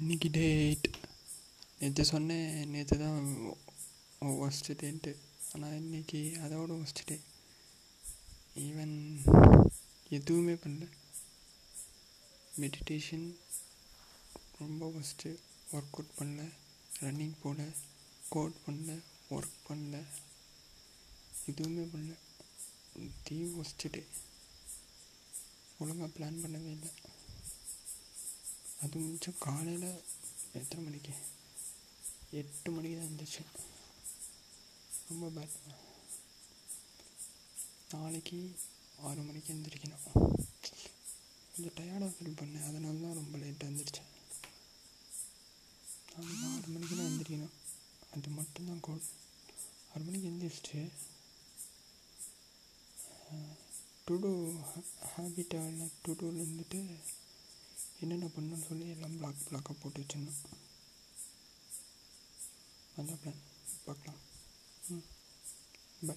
இன்னைக்கு டேட் நேற்று சொன்னேன். நேற்று தான் ஒஸ்ட்டு டேட்டு ஆனால் இன்னைக்கு அதோட ஒஸ்ட்டு டே ஈவன் எதுவுமே பண்ணல. மெடிடேஷன் ரொம்ப ஒஸ்ட்டு ஒர்க் அவுட் பண்ணல. ரன்னிங் போகல கோட் பண்ணல. ஒர்க் பண்ணல. எதுவுமே பண்ணல. தி ஒஸ்ட்டு டே ஒழுங்காக பிளான் பண்ணவே இல்லை. அது மிச்சம் காலையில் எத்தனை மணிக்கு? எட்டு மணிக்கு தான் இருந்துச்சு ரொம்ப பேட் நாளைக்கு ஆறு மணிக்கு எழுந்திரிக்கணும் கொஞ்சம் டயர்டாக ஃபீல் பண்ணேன். அதனால தான் ரொம்ப லேட்டாக எழுந்திரிச்சேன் நாளைக்கு ஆறு மணிக்கு தான் எழுந்திரிக்கணும் அது மட்டும்தான் கோல் ஆறு மணிக்கு எழுந்திரிச்சிட்டு டு டூ ஹேபிட்டாக இல்லை டு டூவில் இருந்துட்டு என்னென்ன பண்ணணும்னு சொல்லி எல்லாம் பிளாக் பிளாக்காக போட்டு வச்சிடணும். அதான் பிளான் பார்க்கலாம். ம். பை